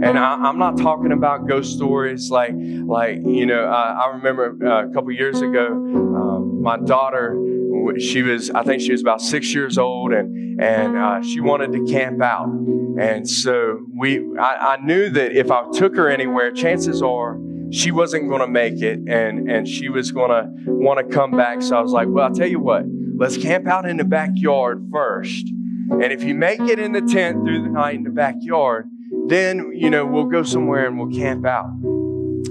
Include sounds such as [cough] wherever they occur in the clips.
And I, am not talking about ghost stories like, like you know, I remember uh, a couple years ago, um, my daughter, she was, I think she was about six years old, and and uh, she wanted to camp out. And so we, I, I knew that if I took her anywhere, chances are she wasn't going to make it, and and she was going to want to come back. So I was like, well, I'll tell you what, let's camp out in the backyard first. And if you make it in the tent through the night in the backyard, then, you know, we'll go somewhere and we'll camp out.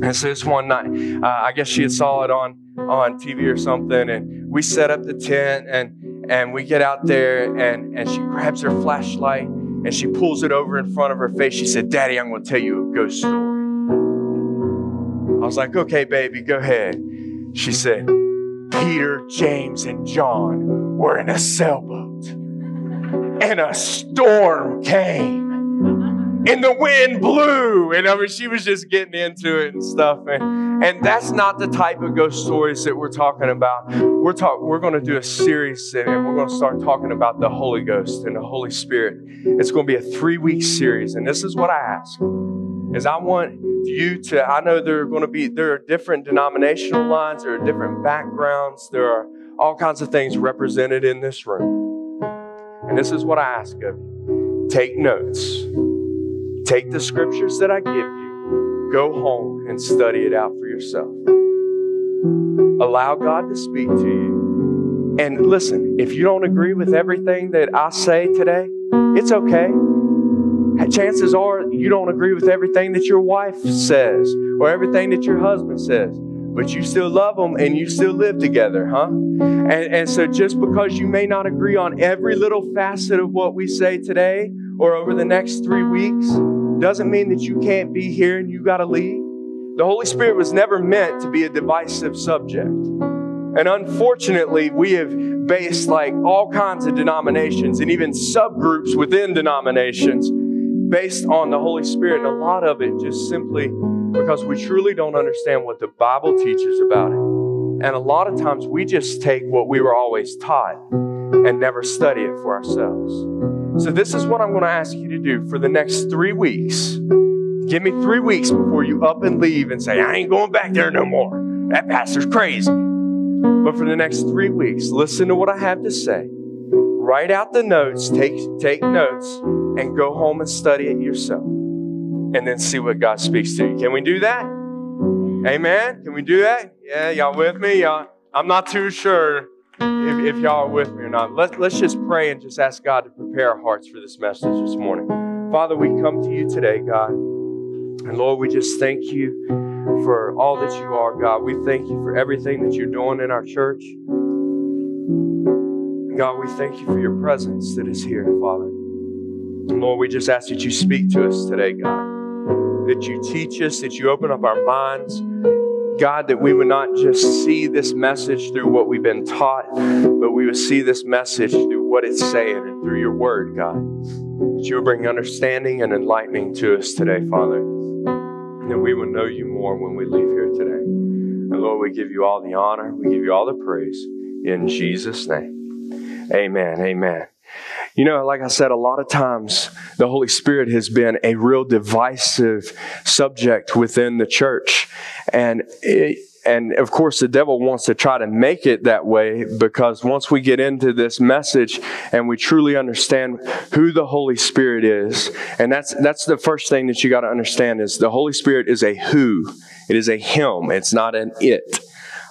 And so this one night, uh, I guess she had saw it on, on TV or something, and we set up the tent and, and we get out there and, and she grabs her flashlight and she pulls it over in front of her face. She said, Daddy, I'm going to tell you a ghost story. I was like, okay, baby, go ahead. She said, Peter, James, and John were in a sailboat and a storm came and the wind blew. And I mean, she was just getting into it and stuff. And, and that's not the type of ghost stories that we're talking about. We're talk, we're going to do a series and we're going to start talking about the Holy Ghost and the Holy Spirit. It's going to be a three week series. And this is what I ask is I want you to, I know there are going to be, there are different denominational lines, there are different backgrounds, there are all kinds of things represented in this room. And this is what I ask of you. Take notes Take the scriptures that I give you, go home and study it out for yourself. Allow God to speak to you. And listen, if you don't agree with everything that I say today, it's okay. Chances are you don't agree with everything that your wife says or everything that your husband says but you still love them and you still live together, huh? And, and so just because you may not agree on every little facet of what we say today or over the next three weeks, doesn't mean that you can't be here and you got to leave. The Holy Spirit was never meant to be a divisive subject. And unfortunately, we have based like all kinds of denominations and even subgroups within denominations based on the Holy Spirit. And a lot of it just simply because we truly don't understand what the Bible teaches about it. And a lot of times we just take what we were always taught and never study it for ourselves. So, this is what I'm going to ask you to do for the next three weeks. Give me three weeks before you up and leave and say, I ain't going back there no more. That pastor's crazy. But for the next three weeks, listen to what I have to say. Write out the notes, take, take notes, and go home and study it yourself. And then see what God speaks to you. Can we do that? Amen. Can we do that? Yeah, y'all with me? Y'all, I'm not too sure if, if y'all are with me or not. Let, let's just pray and just ask God to prepare our hearts for this message this morning. Father, we come to you today, God. And Lord, we just thank you for all that you are, God. We thank you for everything that you're doing in our church. God, we thank you for your presence that is here, Father. And Lord, we just ask that you speak to us today, God. That you teach us, that you open up our minds, God, that we would not just see this message through what we've been taught, but we would see this message through what it's saying and through your word, God. That you would bring understanding and enlightening to us today, Father. That we will know you more when we leave here today. And Lord, we give you all the honor, we give you all the praise. In Jesus' name. Amen. Amen. You know, like I said, a lot of times the Holy Spirit has been a real divisive subject within the church. And it, and of course, the devil wants to try to make it that way because once we get into this message and we truly understand who the Holy Spirit is, and that's that's the first thing that you got to understand is the Holy Spirit is a who. It is a him. It's not an it.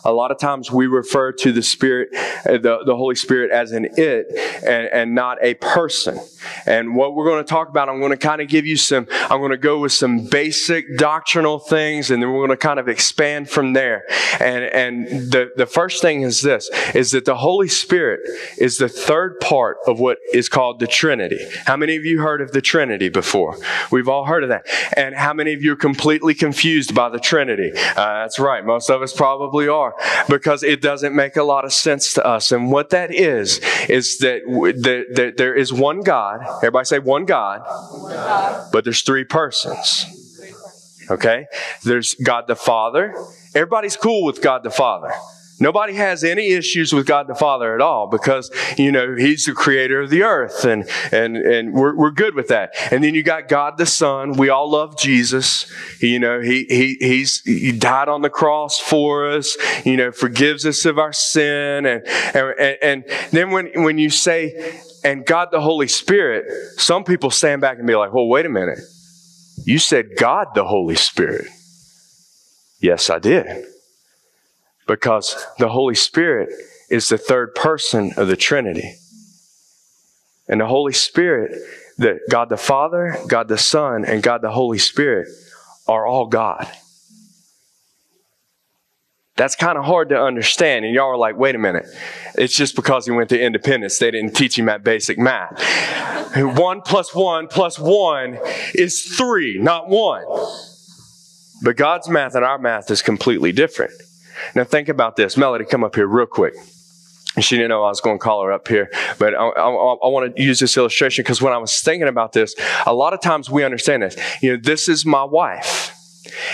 A lot of times we refer to the Spirit, the, the Holy Spirit, as an it and, and not a person. And what we're going to talk about, I'm going to kind of give you some, I'm going to go with some basic doctrinal things and then we're going to kind of expand from there. And, and the, the first thing is this, is that the Holy Spirit is the third part of what is called the Trinity. How many of you heard of the Trinity before? We've all heard of that. And how many of you are completely confused by the Trinity? Uh, that's right. Most of us probably are because it doesn't make a lot of sense to us. And what that is, is that, that, that there is one God. Everybody say one God, one God. but there's three persons. Okay? There's God the Father. Everybody's cool with God the Father. Nobody has any issues with God the Father at all because, you know, He's the creator of the earth and, and, and we're, we're good with that. And then you got God the Son. We all love Jesus. You know, he, he, he's, he died on the cross for us, you know, forgives us of our sin. And, and, and then when, when you say, and God the Holy Spirit, some people stand back and be like, well, wait a minute. You said God the Holy Spirit. Yes, I did because the Holy Spirit is the third person of the Trinity. And the Holy Spirit, that God the Father, God the Son, and God the Holy Spirit are all God. That's kind of hard to understand. And y'all are like, wait a minute. It's just because he went to independence. They didn't teach him that basic math. [laughs] one plus one plus one is three, not one. But God's math and our math is completely different. Now think about this. Melody, come up here real quick. She didn't know I was going to call her up here, but I, I, I want to use this illustration because when I was thinking about this, a lot of times we understand this. You know, this is my wife.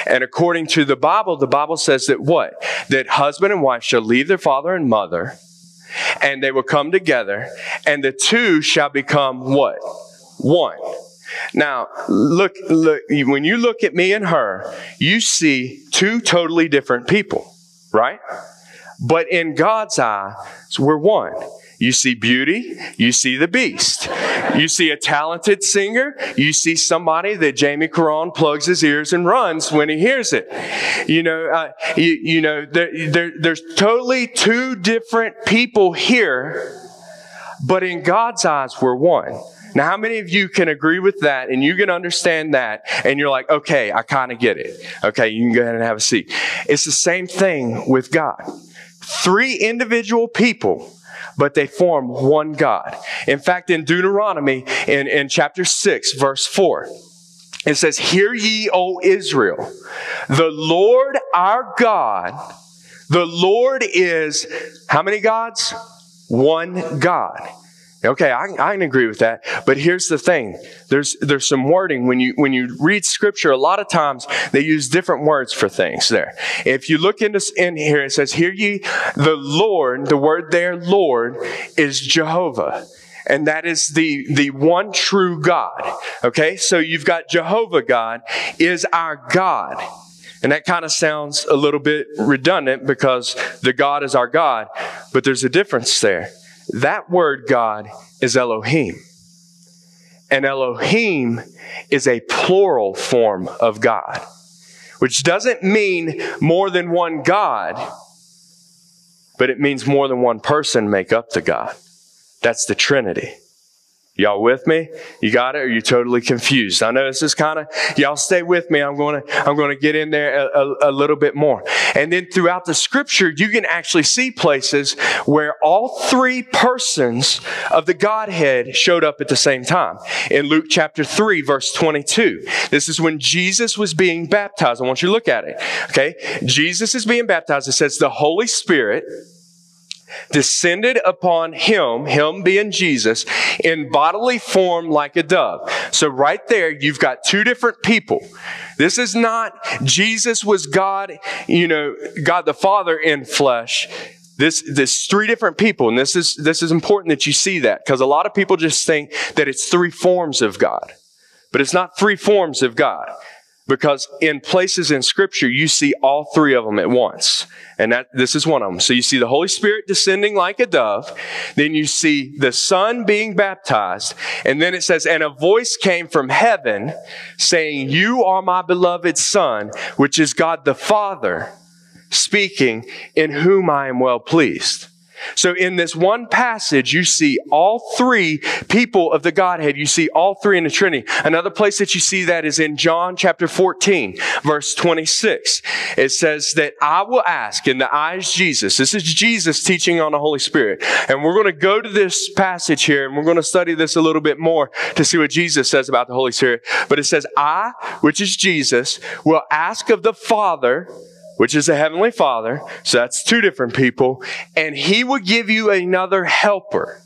And according to the Bible, the Bible says that what? That husband and wife shall leave their father and mother, and they will come together, and the two shall become what? One. Now, look, look, when you look at me and her, you see two totally different people right? But in God's eyes, we're one. You see beauty, you see the beast. You see a talented singer, you see somebody that Jamie Caron plugs his ears and runs when he hears it. You know, uh, you, you, know, there, there, there's totally two different people here, but in God's eyes, we're one. Now, how many of you can agree with that and you can understand that and you're like, okay, I kind of get it. Okay, you can go ahead and have a seat. It's the same thing with God. Three individual people, but they form one God. In fact, in Deuteronomy, in, in chapter 6, verse 4, it says, Hear ye, O Israel, the Lord our God, the Lord is how many gods? One God. Okay, I, I can agree with that. But here's the thing. There's, there's some wording when you, when you read scripture, a lot of times they use different words for things there. If you look into, in here, it says, hear ye the Lord, the word there, Lord, is Jehovah. And that is the, the one true God. Okay, so you've got Jehovah God is our God. And that kind of sounds a little bit redundant because the God is our God, but there's a difference there. That word God is Elohim. And Elohim is a plural form of God, which doesn't mean more than one God, but it means more than one person make up the God. That's the Trinity. Y'all with me? You got it? Or you totally confused? I know this is kind of, y'all stay with me. I'm going to, I'm going to get in there a, a, a, little bit more. And then throughout the scripture, you can actually see places where all three persons of the Godhead showed up at the same time. In Luke chapter 3, verse 22, this is when Jesus was being baptized. I want you to look at it. Okay. Jesus is being baptized. It says the Holy Spirit, descended upon him, him being Jesus, in bodily form like a dove. So right there, you've got two different people. This is not Jesus was God, you know, God the Father in flesh. This, this three different people, and this is, this is important that you see that, because a lot of people just think that it's three forms of God. But it's not three forms of God. Because in places in scripture, you see all three of them at once. And that, this is one of them. So you see the Holy Spirit descending like a dove. Then you see the Son being baptized. And then it says, and a voice came from heaven saying, you are my beloved Son, which is God the Father speaking in whom I am well pleased. So in this one passage, you see all three people of the Godhead. You see all three in the Trinity. Another place that you see that is in John chapter 14, verse 26. It says that I will ask in the eyes Jesus. This is Jesus teaching on the Holy Spirit. And we're going to go to this passage here and we're going to study this a little bit more to see what Jesus says about the Holy Spirit. But it says, I, which is Jesus, will ask of the Father which is the Heavenly Father. So that's two different people. And He will give you another helper.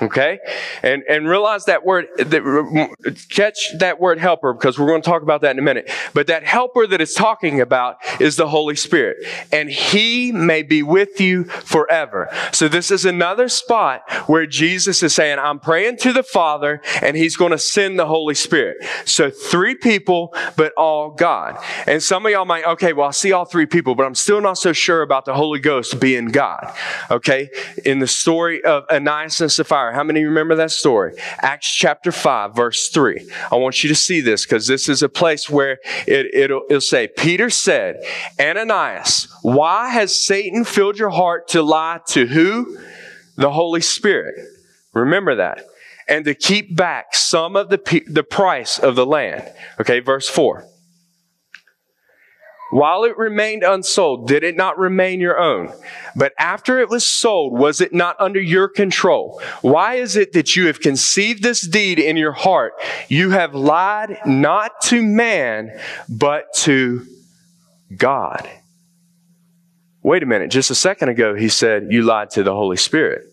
Okay? And, and realize that word, that, catch that word helper because we're going to talk about that in a minute. But that helper that it's talking about is the Holy Spirit. And He may be with you forever. So this is another spot where Jesus is saying, I'm praying to the Father and He's going to send the Holy Spirit. So three people, but all God. And some of y'all might, okay, well, I see all three people, but I'm still not so sure about the Holy Ghost being God. Okay? In the story of Ananias and Sapphira, fire. How many remember that story? Acts chapter 5, verse 3. I want you to see this because this is a place where it, it'll, it'll say, Peter said, Ananias, why has Satan filled your heart to lie to who? The Holy Spirit. Remember that. And to keep back some of the, the price of the land. Okay, verse 4. While it remained unsold, did it not remain your own? But after it was sold, was it not under your control? Why is it that you have conceived this deed in your heart? You have lied not to man, but to God. Wait a minute. Just a second ago, he said, You lied to the Holy Spirit.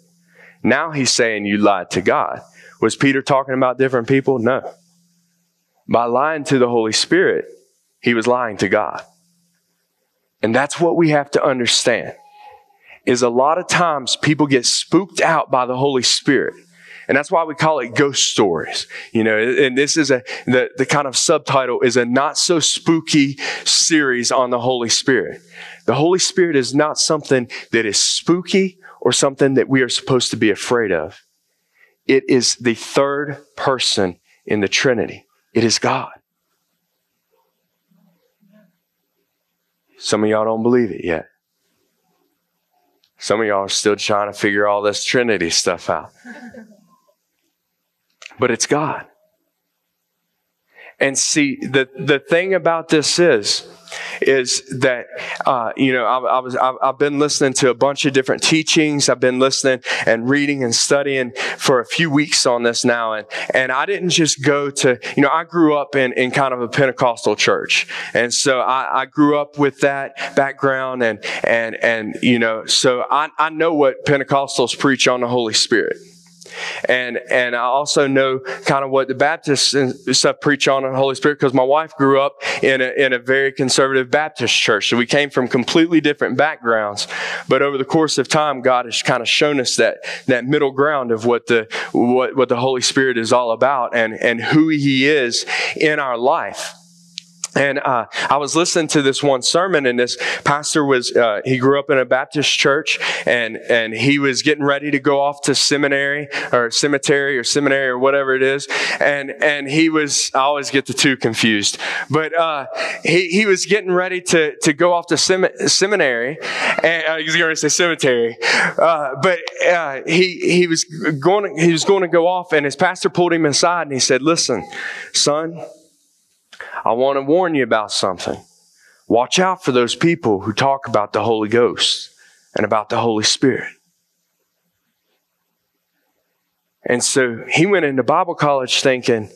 Now he's saying, You lied to God. Was Peter talking about different people? No. By lying to the Holy Spirit, he was lying to God. And that's what we have to understand is a lot of times people get spooked out by the Holy Spirit. And that's why we call it ghost stories. You know, and this is a, the, the kind of subtitle is a not so spooky series on the Holy Spirit. The Holy Spirit is not something that is spooky or something that we are supposed to be afraid of. It is the third person in the Trinity. It is God. Some of y'all don't believe it yet. Some of y'all are still trying to figure all this Trinity stuff out. [laughs] But it's God. And see, the, the thing about this is, is that uh, you know I, I was I've, I've, been listening to a bunch of different teachings. I've been listening and reading and studying for a few weeks on this now, and and I didn't just go to you know I grew up in in kind of a Pentecostal church, and so I, I grew up with that background, and and and you know so I I know what Pentecostals preach on the Holy Spirit. And, and I also know kind of what the Baptists and stuff preach on the Holy Spirit because my wife grew up in a, in a very conservative Baptist church. So we came from completely different backgrounds. But over the course of time, God has kind of shown us that, that middle ground of what the, what, what the Holy Spirit is all about and, and who He is in our life. And uh, I was listening to this one sermon, and this pastor was uh, he grew up in a Baptist church, and and he was getting ready to go off to seminary or cemetery or seminary or whatever it is, and and he was I always get the two confused, but uh, he he was getting ready to to go off to sem- seminary, and uh, he's going to say cemetery, uh, but uh, he he was going he was going to go off, and his pastor pulled him aside and he said, "Listen, son." I want to warn you about something. Watch out for those people who talk about the Holy Ghost and about the Holy Spirit. And so he went into Bible college thinking,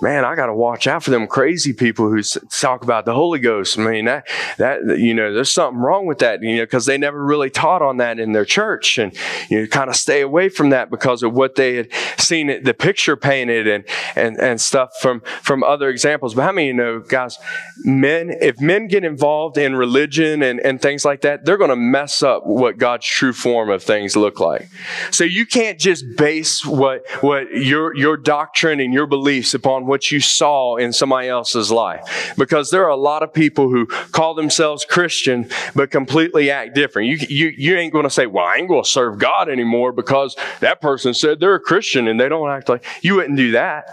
man, I got to watch out for them crazy people who talk about the Holy Ghost. I mean, that, that, you know, there's something wrong with that, you know, because they never really taught on that in their church. And, you know, kind of stay away from that because of what they had seen the picture painted and, and, and stuff from, from other examples. But how many you know, guys, men, if men get involved in religion and, and things like that, they're going to mess up what God's true form of things look like. So you can't just base what, what your, your doctrine and your beliefs upon what you saw in somebody else's life. Because there are a lot of people who call themselves Christian, but completely act different. You, you, you ain't going to say, well, I ain't going to serve God anymore because that person said they're a Christian and they don't act like, you wouldn't do that.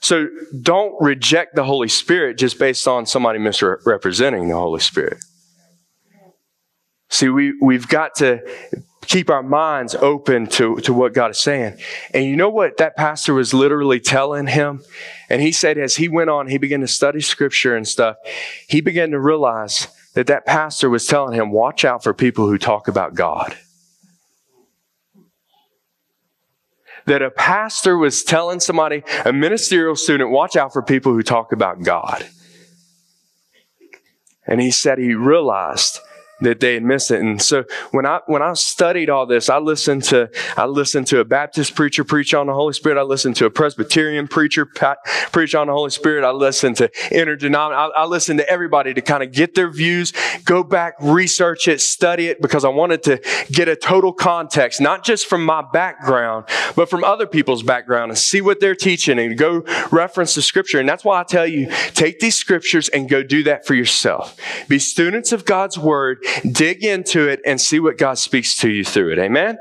So don't reject the Holy Spirit just based on somebody misrepresenting the Holy Spirit. See, we, we've got to keep our minds open to, to what God is saying. And you know what that pastor was literally telling him? And he said, as he went on, he began to study scripture and stuff. He began to realize that that pastor was telling him, watch out for people who talk about God. That a pastor was telling somebody, a ministerial student, watch out for people who talk about God. And he said he realized that they had missed it. And so when I when I studied all this, I listened to I listened to a Baptist preacher preach on the Holy Spirit. I listened to a Presbyterian preacher preach on the Holy Spirit. I listened to interdenominational. I, I listened to everybody to kind of get their views, go back, research it, study it, because I wanted to get a total context, not just from my background, but from other people's background, and see what they're teaching, and go reference the Scripture. And that's why I tell you, take these scriptures and go do that for yourself. Be students of God's Word dig into it and see what God speaks to you through it. Amen?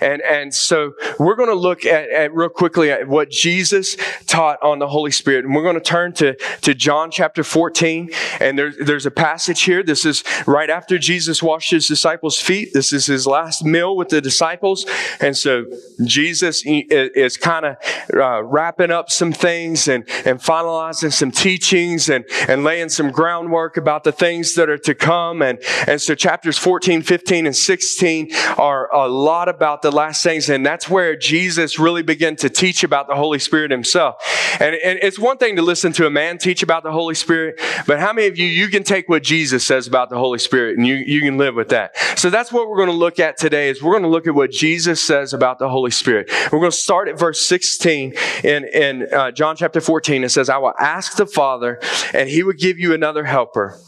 And, and so we're going to look at, at, real quickly at what Jesus taught on the Holy Spirit. And we're going to turn to, to John chapter 14. And there, there's a passage here. This is right after Jesus washed his disciples' feet. This is his last meal with the disciples. And so Jesus is kind of uh, wrapping up some things and, and finalizing some teachings and, and laying some groundwork about the things that are to come. And, and so chapters 14, 15, and 16 are a lot about the last things, and that's where Jesus really began to teach about the Holy Spirit himself. And, and it's one thing to listen to a man teach about the Holy Spirit, but how many of you, you can take what Jesus says about the Holy Spirit and you, you can live with that. So that's what we're going to look at today is we're going to look at what Jesus says about the Holy Spirit. We're going to start at verse 16 in, in uh, John chapter 14. It says, I will ask the Father and he would give you another helper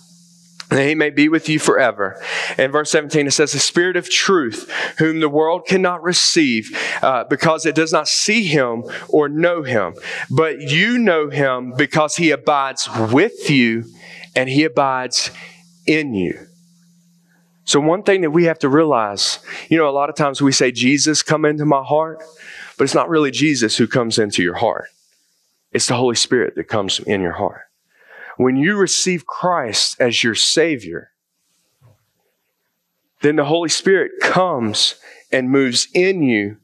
that he may be with you forever. In verse 17, it says, The Spirit of truth, whom the world cannot receive, uh, because it does not see him or know him. But you know him because he abides with you and he abides in you. So, one thing that we have to realize, you know, a lot of times we say, Jesus, come into my heart, but it's not really Jesus who comes into your heart. It's the Holy Spirit that comes in your heart. When you receive Christ as your Savior, then the Holy Spirit comes and moves in you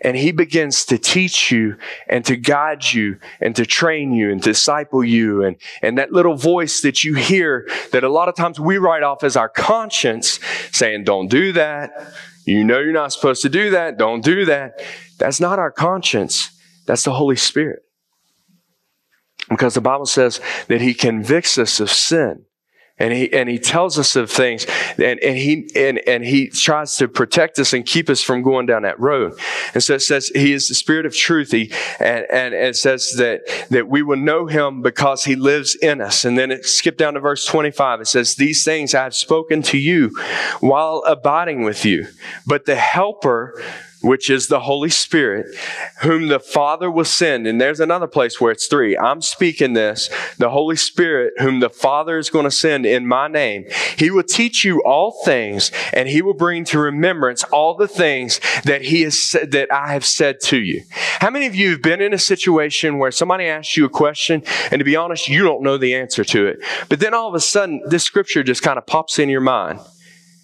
and he begins to teach you and to guide you and to train you and disciple you. And, and that little voice that you hear that a lot of times we write off as our conscience saying don't do that. You know you're not supposed to do that. Don't do that. That's not our conscience. That's the holy spirit because the Bible says that He convicts us of sin. And he, and he tells us of things and, and he, and, and he tries to protect us and keep us from going down that road. And so it says he is the spirit of truth. He, and, and it says that, that we will know him because he lives in us. And then it skip down to verse 25. It says, these things I have spoken to you while abiding with you, but the helper which is the Holy Spirit, whom the Father will send. And there's another place where it's three. I'm speaking this. The Holy Spirit, whom the Father is going to send in my name. He will teach you all things and he will bring to remembrance all the things that he has said, that I have said to you. How many of you have been in a situation where somebody asks you a question and to be honest, you don't know the answer to it. But then all of a sudden, this scripture just kind of pops in your mind.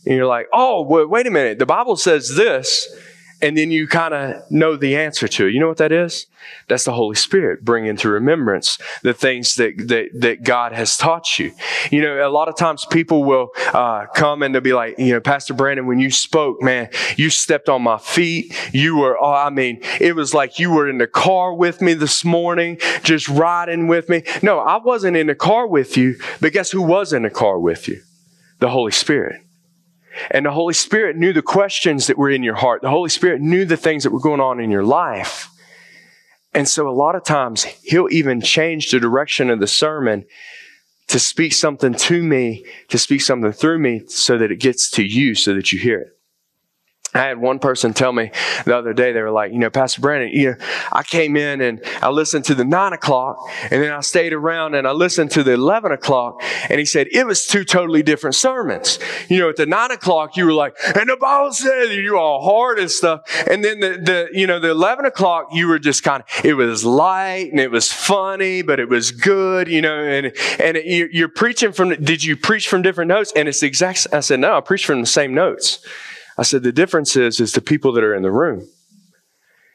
And you're like, oh, wait a minute. The Bible says this and then you kind of know the answer to it. You know what that is? That's the Holy Spirit bringing to remembrance the things that, that, that God has taught you. You know, a lot of times people will uh, come and they'll be like, you know, Pastor Brandon, when you spoke, man, you stepped on my feet. You were, oh, I mean, it was like you were in the car with me this morning, just riding with me. No, I wasn't in the car with you, but guess who was in the car with you? The Holy Spirit. And the Holy Spirit knew the questions that were in your heart. The Holy Spirit knew the things that were going on in your life. And so a lot of times he'll even change the direction of the sermon to speak something to me, to speak something through me so that it gets to you so that you hear it. I had one person tell me the other day, they were like, you know, Pastor Brandon, you know, I came in and I listened to the nine o'clock and then I stayed around and I listened to the 11 o'clock. And he said, it was two totally different sermons. You know, at the nine o'clock, you were like, and the Bible said you all hard and stuff. And then the, the, you know, the 11 o'clock, you were just kind of, it was light and it was funny, but it was good, you know, and, and it, you're preaching from, did you preach from different notes? And it's the exact, I said, no, I preached from the same notes. I said, the difference is, is the people that are in the room.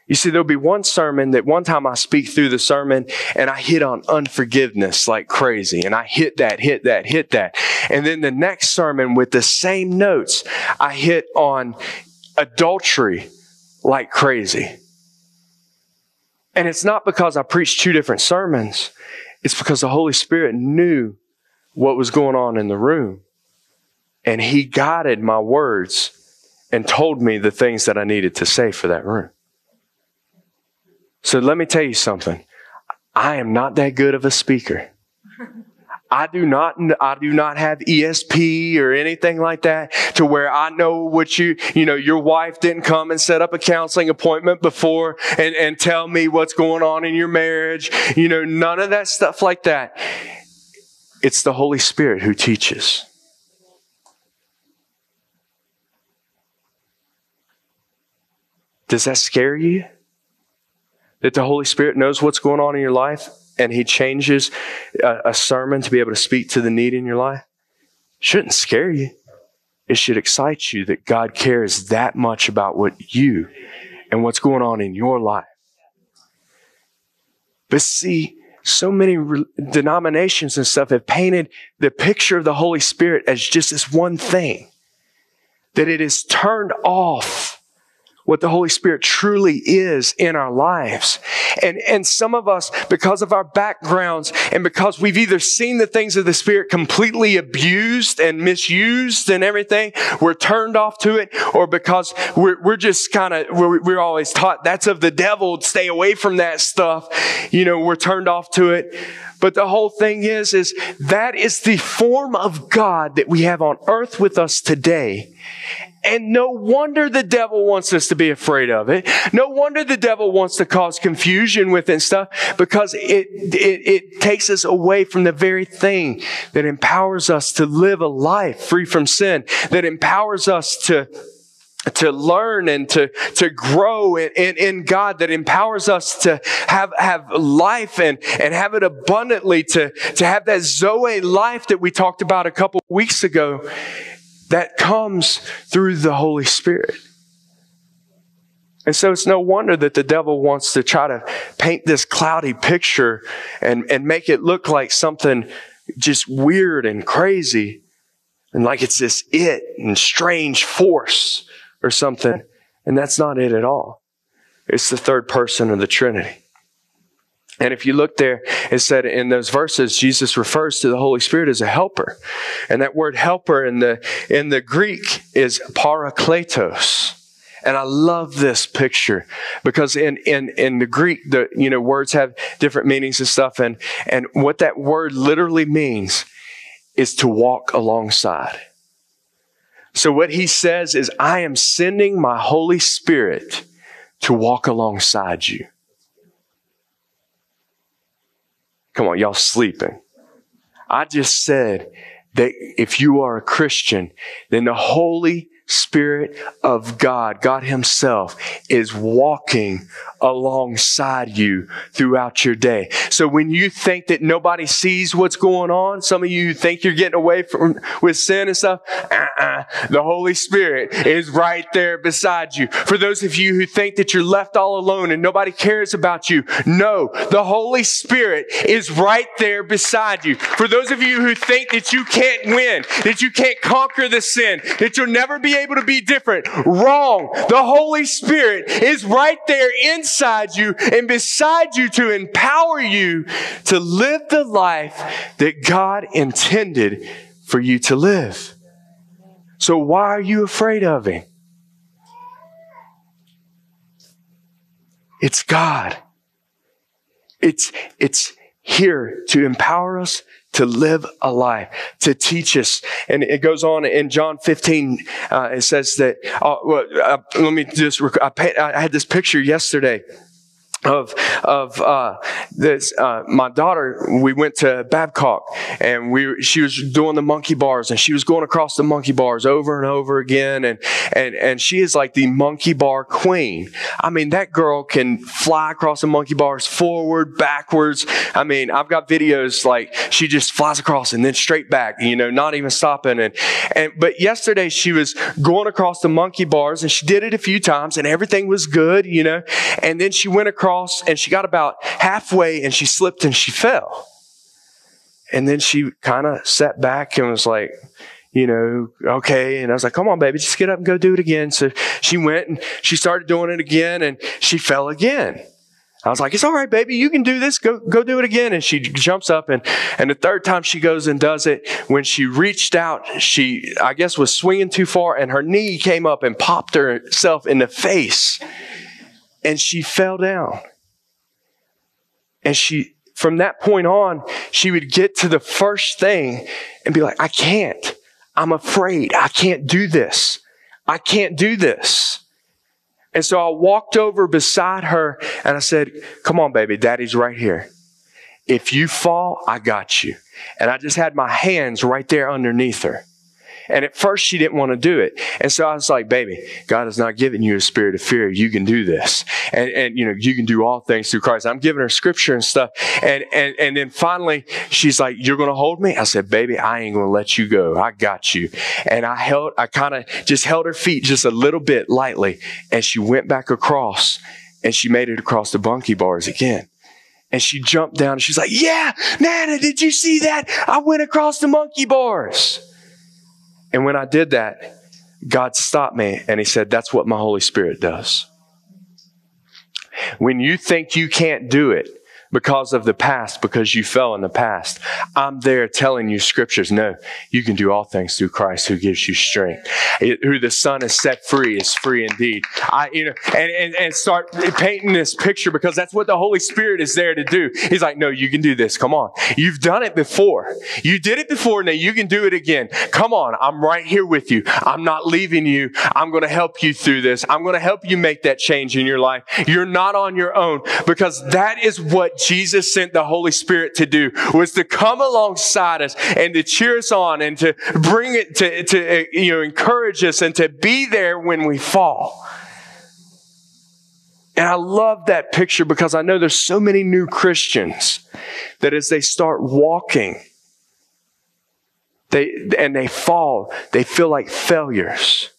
You see, there'll be one sermon that one time I speak through the sermon and I hit on unforgiveness like crazy. And I hit that, hit that, hit that. And then the next sermon with the same notes, I hit on adultery like crazy. And it's not because I preached two different sermons. It's because the Holy Spirit knew what was going on in the room. And He guided my words and told me the things that I needed to say for that room. So let me tell you something. I am not that good of a speaker. I do not, I do not have ESP or anything like that to where I know what you, you know, your wife didn't come and set up a counseling appointment before and, and tell me what's going on in your marriage. You know, none of that stuff like that. It's the Holy Spirit who teaches. Does that scare you? that the Holy Spirit knows what's going on in your life and He changes a, a sermon to be able to speak to the need in your life shouldn't scare you. It should excite you that God cares that much about what you and what's going on in your life. But see, so many re- denominations and stuff have painted the picture of the Holy Spirit as just this one thing, that it is turned off what the Holy Spirit truly is in our lives. And, and some of us, because of our backgrounds and because we've either seen the things of the Spirit completely abused and misused and everything, we're turned off to it, or because we're, we're just kind of, we're, we're always taught that's of the devil, stay away from that stuff. You know, we're turned off to it. But the whole thing is, is that is the form of God that we have on earth with us today. And no wonder the devil wants us to be afraid of it. No wonder the devil wants to cause confusion with it and stuff because it, it, it takes us away from the very thing that empowers us to live a life free from sin, that empowers us to to learn and to, to grow in, in, in, God that empowers us to have, have life and, and have it abundantly, to, to have that Zoe life that we talked about a couple weeks ago that comes through the Holy Spirit. And so it's no wonder that the devil wants to try to paint this cloudy picture and, and make it look like something just weird and crazy and like it's this it and strange force or something. And that's not it at all. It's the third person of the Trinity. And if you look there, it said in those verses, Jesus refers to the Holy Spirit as a helper. And that word helper in the, in the Greek is parakletos. And I love this picture because in, in, in the Greek, the, you know, words have different meanings and stuff. And, and what that word literally means is to walk alongside. So what he says is, I am sending my Holy Spirit to walk alongside you. Come on, y'all sleeping. I just said that if you are a Christian, then the Holy Spirit of God, God Himself, is walking alongside you throughout your day. So when you think that nobody sees what's going on, some of you think you're getting away from with sin and stuff, uh-uh, the Holy Spirit is right there beside you. For those of you who think that you're left all alone and nobody cares about you, no, the Holy Spirit is right there beside you. For those of you who think that you can't win, that you can't conquer the sin, that you'll never be able to be different. Wrong. The Holy Spirit is right there inside you and beside you to empower you to live the life that God intended for you to live. So why are you afraid of Him? It's God. It's, it's here to empower us to live a life, to teach us. And it goes on in John 15, uh, it says that, uh, well, uh, let me just, I, I had this picture yesterday of of uh, this. Uh, my daughter, we went to Babcock, and we she was doing the monkey bars, and she was going across the monkey bars over and over again, and and and she is like the monkey bar queen. I mean, that girl can fly across the monkey bars forward, backwards. I mean, I've got videos like she just flies across and then straight back, you know, not even stopping. And and but yesterday she was going across the monkey bars, and she did it a few times, and everything was good, you know, and then she went across across and she got about halfway and she slipped and she fell. And then she kind of sat back and was like, you know, okay. And I was like, come on, baby, just get up and go do it again. So she went and she started doing it again and she fell again. I was like, it's all right, baby, you can do this. Go, go do it again. And she jumps up and, and the third time she goes and does it, when she reached out, she, I guess, was swinging too far and her knee came up and popped herself in the face and she fell down. And she, from that point on, she would get to the first thing and be like, I can't. I'm afraid. I can't do this. I can't do this. And so I walked over beside her and I said, Come on, baby, daddy's right here. If you fall, I got you. And I just had my hands right there underneath her. And at first she didn't want to do it. And so I was like, baby, God has not given you a spirit of fear. You can do this. And, and, you know, you can do all things through Christ. I'm giving her scripture and stuff. And, and, and then finally she's like, you're going to hold me? I said, baby, I ain't going to let you go. I got you. And I held, I kind of just held her feet just a little bit lightly. And she went back across and she made it across the bunkie bars again. And she jumped down and she's like, yeah, Nana, did you see that? I went across the monkey bars. And when I did that, God stopped me and He said, That's what my Holy Spirit does. When you think you can't do it, because of the past, because you fell in the past. I'm there telling you scriptures. No, you can do all things through Christ who gives you strength. It, who the Son is set free is free indeed. I, you know, and, and, and start painting this picture because that's what the Holy Spirit is there to do. He's like, no, you can do this. Come on. You've done it before. You did it before. Now you can do it again. Come on. I'm right here with you. I'm not leaving you. I'm going to help you through this. I'm going to help you make that change in your life. You're not on your own because that is what Jesus sent the Holy Spirit to do was to come alongside us and to cheer us on and to bring it to, to uh, you know, encourage us and to be there when we fall. And I love that picture because I know there's so many new Christians that as they start walking, they, and they fall, they feel like failures.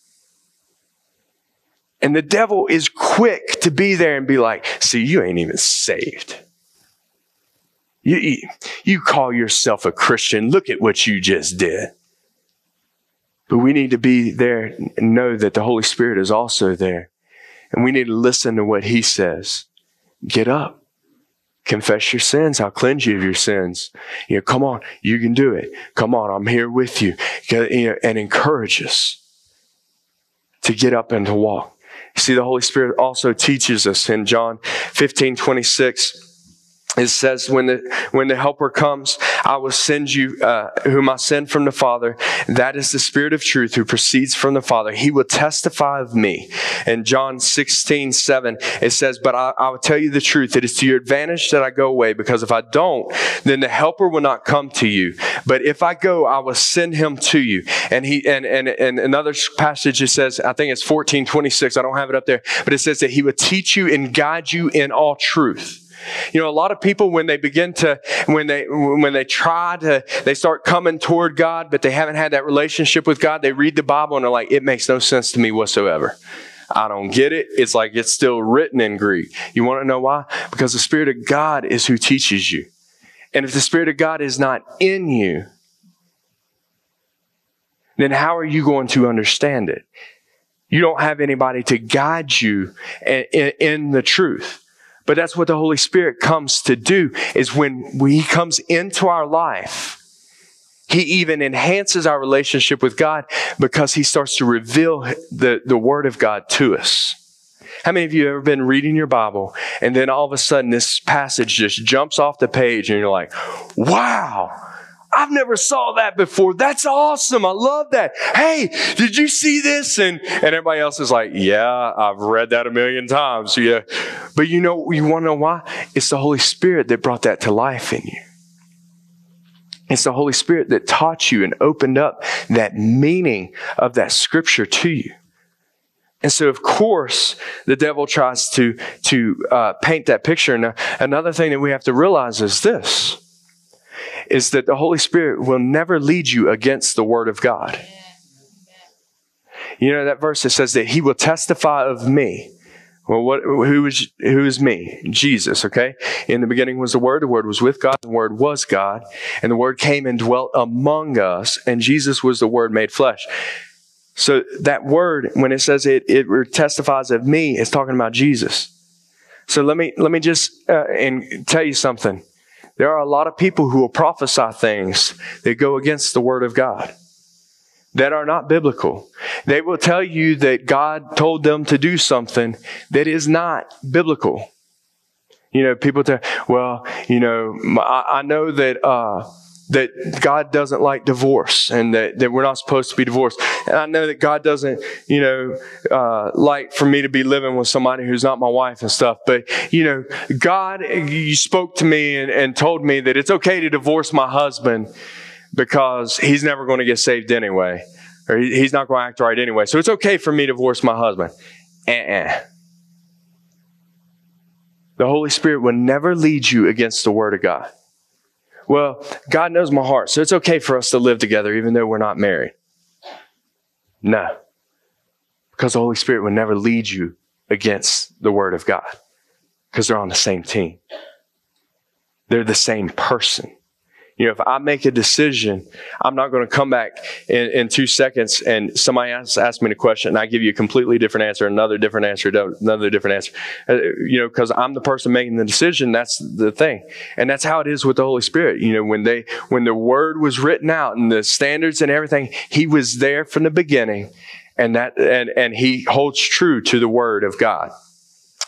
And the devil is quick to be there and be like, see, you ain't even saved. You, you call yourself a Christian. Look at what you just did. But we need to be there and know that the Holy Spirit is also there. And we need to listen to what He says. Get up. Confess your sins. I'll cleanse you of your sins. You know, come on. You can do it. Come on. I'm here with you. you know, and encourage us to get up and to walk. See, the Holy Spirit also teaches us in John 15, 26 it says when the when the helper comes i will send you uh, whom i send from the father. That is the spirit of truth who proceeds from the father. He will testify of me. In john 16 7 it says but I, I will tell you the truth. It is to your advantage that i go away because if i don't then the helper will not come to you. But if i go i will send him to you. And he and and, and another passage it says i think it's 14 26 i don't have it up there but it says that he will teach you and guide you in all truth you know, a lot of people when they begin to, when they, when they try to, they start coming toward God, but they haven't had that relationship with God, they read the Bible and they're like, it makes no sense to me whatsoever. I don't get it. It's like it's still written in Greek. You want to know why? Because the Spirit of God is who teaches you. And if the Spirit of God is not in you, then how are you going to understand it? You don't have anybody to guide you in, in the truth. But that's what the Holy Spirit comes to do is when He comes into our life, He even enhances our relationship with God because He starts to reveal the, the Word of God to us. How many of you have ever been reading your Bible and then all of a sudden this passage just jumps off the page and you're like, wow, I've never saw that before. That's awesome. I love that. Hey, did you see this? And, and everybody else is like, yeah, I've read that a million times. Yeah. But you know, you want to know why? It's the Holy Spirit that brought that to life in you. It's the Holy Spirit that taught you and opened up that meaning of that scripture to you. And so, of course, the devil tries to, to uh, paint that picture. And another thing that we have to realize is this, is that the Holy Spirit will never lead you against the Word of God. You know that verse that says that He will testify of me. Well, what, who is, who is me? Jesus, okay? In the beginning was the Word, the Word was with God, the Word was God, and the Word came and dwelt among us, and Jesus was the Word made flesh. So that word, when it says it, it testifies of me, it's talking about Jesus. So let me, let me just, uh, and tell you something. There are a lot of people who will prophesy things that go against the word of God that are not biblical. They will tell you that God told them to do something that is not biblical. You know, people tell, well, you know, I, I know that, uh, that God doesn't like divorce and that, that we're not supposed to be divorced. And I know that God doesn't, you know, uh, like for me to be living with somebody who's not my wife and stuff. But, you know, God, you spoke to me and, and told me that it's okay to divorce my husband because he's never going to get saved anyway. Or he's not going to act right anyway. So it's okay for me to divorce my husband. Uh-uh. The Holy Spirit will never lead you against the Word of God. Well, God knows my heart, so it's okay for us to live together even though we're not married. No. Because the Holy Spirit would never lead you against the Word of God because they're on the same team. They're the same person. You know, if I make a decision, I'm not going to come back in, in two seconds and somebody asks, asks me a question and I give you a completely different answer, another different answer, another different answer. Uh, you know, because I'm the person making the decision. That's the thing, and that's how it is with the Holy Spirit. You know, when they when the Word was written out and the standards and everything, He was there from the beginning, and that and and He holds true to the Word of God.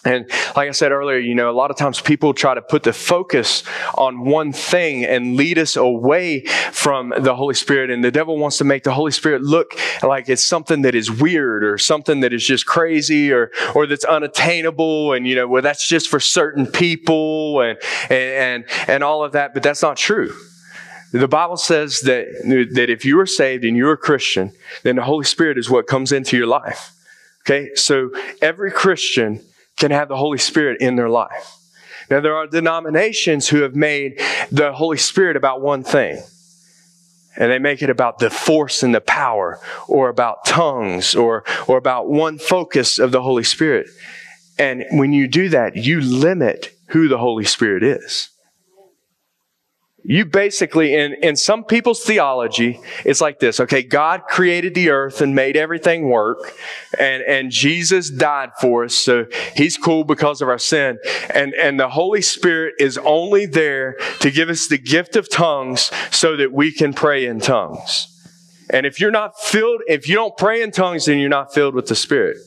And like I said earlier, you know, a lot of times people try to put the focus on one thing and lead us away from the Holy Spirit. And the devil wants to make the Holy Spirit look like it's something that is weird or something that is just crazy or, or that's unattainable. And, you know, well, that's just for certain people and, and, and all of that. But that's not true. The Bible says that, that if you are saved and you're a Christian, then the Holy Spirit is what comes into your life. Okay. So every Christian can have the Holy Spirit in their life. Now, there are denominations who have made the Holy Spirit about one thing. And they make it about the force and the power, or about tongues, or, or about one focus of the Holy Spirit. And when you do that, you limit who the Holy Spirit is. You basically, in, in some people's theology, it's like this. Okay, God created the earth and made everything work, and, and Jesus died for us, so He's cool because of our sin. And, and the Holy Spirit is only there to give us the gift of tongues so that we can pray in tongues. And if you're not filled, if you don't pray in tongues, then you're not filled with the Spirit.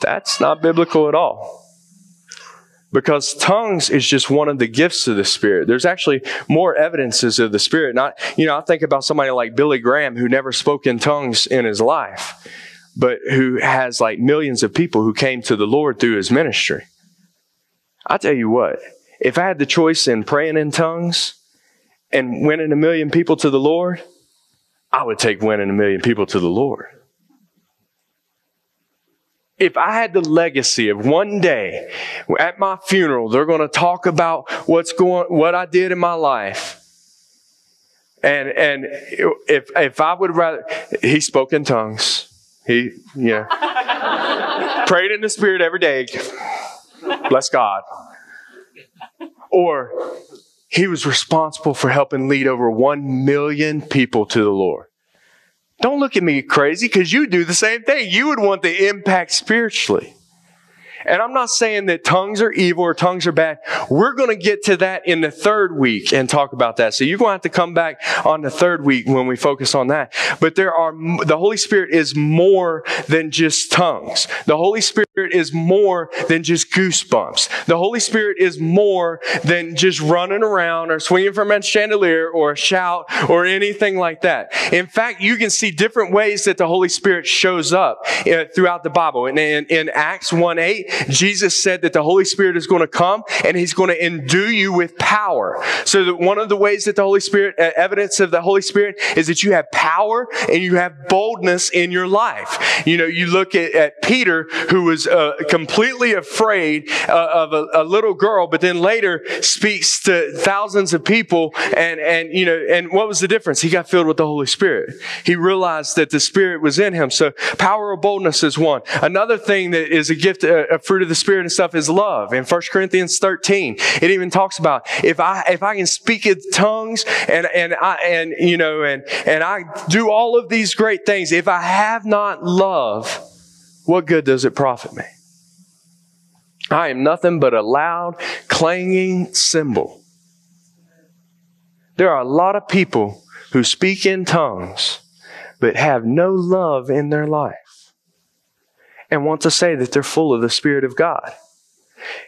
That's not biblical at all because tongues is just one of the gifts of the spirit. There's actually more evidences of the spirit. Not you know i think about somebody like billy graham who never spoke in tongues in his life but who has like millions of people who came to the lord through his ministry. I tell you what if i had the choice in praying in tongues and winning a million people to the lord i would take winning a million people to the lord if I had the legacy of one day at my funeral, they're going to talk about what's going, what I did in my life. And, and if, if I would rather, he spoke in tongues. He, yeah, [laughs] prayed in the spirit every day. Bless God. Or he was responsible for helping lead over 1 million people to the Lord. Don't look at me crazy because you do the same thing. You would want the impact spiritually. And I'm not saying that tongues are evil or tongues are bad. We're going to get to that in the third week and talk about that. So you're going to have to come back on the third week when we focus on that. But there are, the Holy Spirit is more than just tongues. The Holy Spirit is more than just goosebumps. The Holy Spirit is more than just running around or swinging from a chandelier or a shout or anything like that. In fact, you can see different ways that the Holy Spirit shows up uh, throughout the Bible. In, in, in Acts 1 8, Jesus said that the Holy Spirit is going to come and He's going to endue you with power. So that one of the ways that the Holy Spirit, uh, evidence of the Holy Spirit is that you have power and you have boldness in your life. You know, you look at, at Peter, who was uh, completely afraid uh, of a, a little girl, but then later speaks to thousands of people and, and, you know, and what was the difference? He got filled with the Holy Spirit. He realized that the Spirit was in him. So power of boldness is one. Another thing that is a gift, a, a fruit of the Spirit and stuff is love. In 1 Corinthians 13, it even talks about if I, if I can speak in tongues and, and I, and, you know, and, and I do all of these great things, if I have not love, what good does it profit me? I am nothing but a loud, clanging cymbal. There are a lot of people who speak in tongues but have no love in their life and want to say that they're full of the Spirit of God.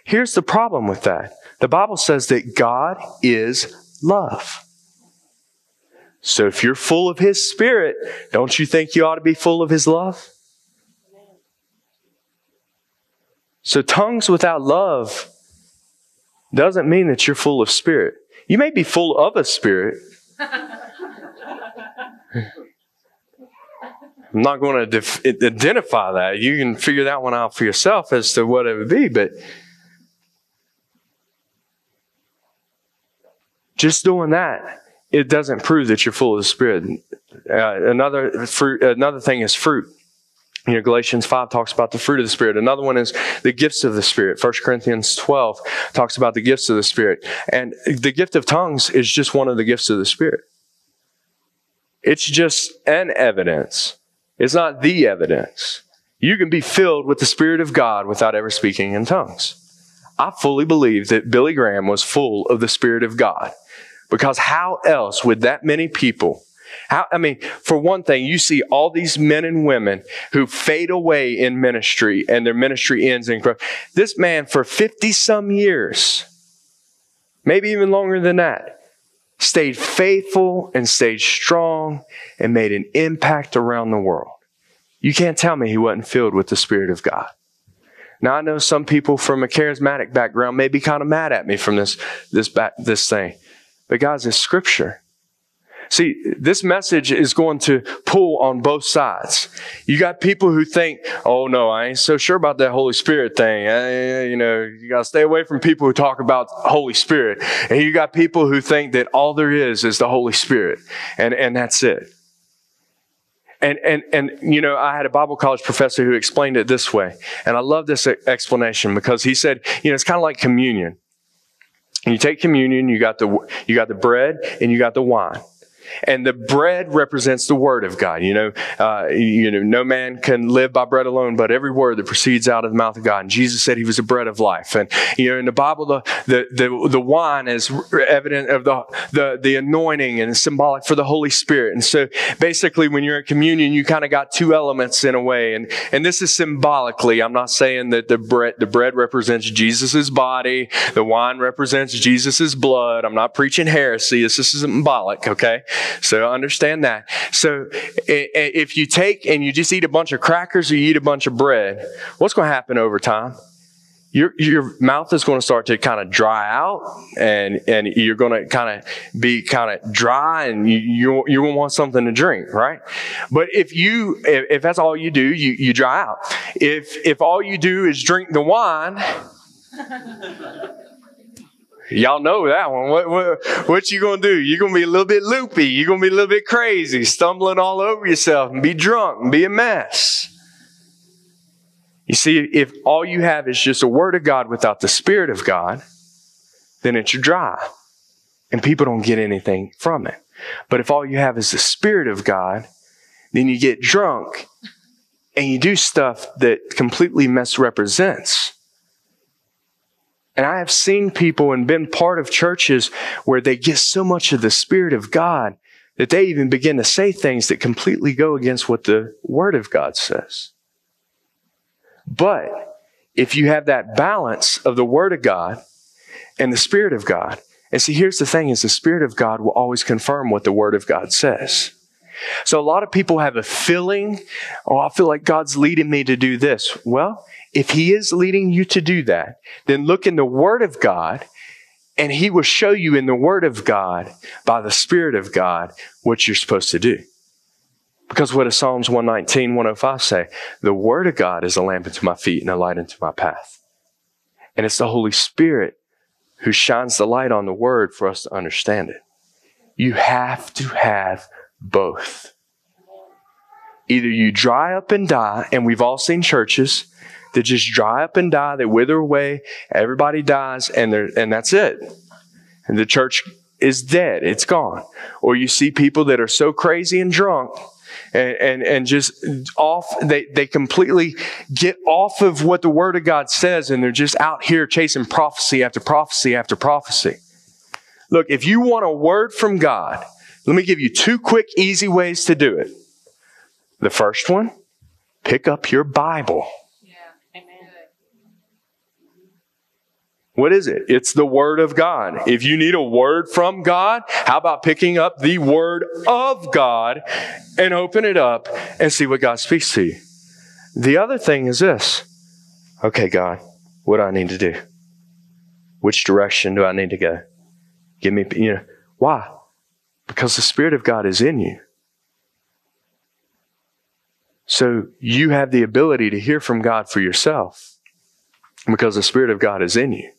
Here's the problem with that the Bible says that God is love. So if you're full of His Spirit, don't you think you ought to be full of His love? So tongues without love doesn't mean that you're full of Spirit. You may be full of a Spirit. [laughs] I'm not going to def- identify that. You can figure that one out for yourself as to what it would be, but just doing that, it doesn't prove that you're full of the Spirit. Uh, another fruit, another thing is fruit. You know, Galatians 5 talks about the fruit of the Spirit. Another one is the gifts of the Spirit. 1 Corinthians 12 talks about the gifts of the Spirit. And the gift of tongues is just one of the gifts of the Spirit. It's just an evidence it's not the evidence. You can be filled with the Spirit of God without ever speaking in tongues. I fully believe that Billy Graham was full of the Spirit of God. Because how else would that many people how, I mean, for one thing, you see all these men and women who fade away in ministry and their ministry ends in growth. This man, for 50 some years, maybe even longer than that, stayed faithful and stayed strong and made an impact around the world. You can't tell me he wasn't filled with the Spirit of God. Now I know some people from a charismatic background may be kind of mad at me from this this this thing, but guys, it's Scripture. See, this message is going to pull on both sides. You got people who think, oh no, I ain't so sure about that Holy Spirit thing. Uh, I, you know, you got to stay away from people who talk about Holy Spirit. And you got people who think that all there is is the Holy Spirit. And, and that's it. And, and, and, you know, I had a Bible college professor who explained it this way. And I love this explanation because he said, you know, it's kind of like communion. You take communion, you got the, you got the bread and you got the wine. And the bread represents the word of God. You know, uh, you know, no man can live by bread alone, but every word that proceeds out of the mouth of God. And Jesus said he was the bread of life. And, you know, in the Bible, the, the, the, the wine is evident of the, the, the anointing and symbolic for the Holy Spirit. And so basically, when you're in communion, you kind of got two elements in a way. And, and this is symbolically. I'm not saying that the bread, the bread represents Jesus' body. The wine represents Jesus' blood. I'm not preaching heresy. This is symbolic, okay? So understand that. So if you take and you just eat a bunch of crackers or you eat a bunch of bread, what's going to happen over time? Your, your mouth is going to start to kind of dry out and, and you're going to kind of be kind of dry and you, you, going to want something to drink, right? But if you, if that's all you do, you, you dry out. If, if all you do is drink the wine, [laughs] Y'all know that one. What, what, what you gonna do? You're gonna be a little bit loopy. You're gonna be a little bit crazy, stumbling all over yourself and be drunk and be a mess. You see, if all you have is just a word of God without the Spirit of God, then it's dry. And people don't get anything from it. But if all you have is the Spirit of God, then you get drunk and you do stuff that completely misrepresents And I have seen people and been part of churches where they get so much of the Spirit of God that they even begin to say things that completely go against what the Word of God says. But if you have that balance of the Word of God and the Spirit of God, and see, here's the thing is the Spirit of God will always confirm what the Word of God says. So a lot of people have a feeling, oh, I feel like God's leading me to do this. Well, if He is leading you to do that, then look in the Word of God and He will show you in the Word of God by the Spirit of God what you're supposed to do. Because what does Psalms 119, 105 say? The Word of God is a lamp unto my feet and a light unto my path. And it's the Holy Spirit who shines the light on the Word for us to understand it. You have to have both. Either you dry up and die, and we've all seen churches that just dry up and die, they wither away, everybody dies, and, and that's it. And the church is dead, it's gone. Or you see people that are so crazy and drunk and, and, and just off, they, they completely get off of what the Word of God says and they're just out here chasing prophecy after prophecy after prophecy. Look, if you want a word from God, let me give you two quick, easy ways to do it. The first one, pick up your Bible. What is it? It's the Word of God. If you need a word from God, how about picking up the Word of God and open it up and see what God speaks to you? The other thing is this. Okay, God, what do I need to do? Which direction do I need to go? Give me, you know, why? Because the Spirit of God is in you. So you have the ability to hear from God for yourself because the Spirit of God is in you.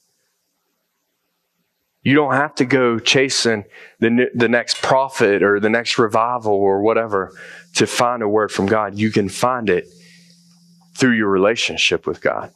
You don't have to go chasing the, the next prophet or the next revival or whatever to find a word from God. You can find it through your relationship with God.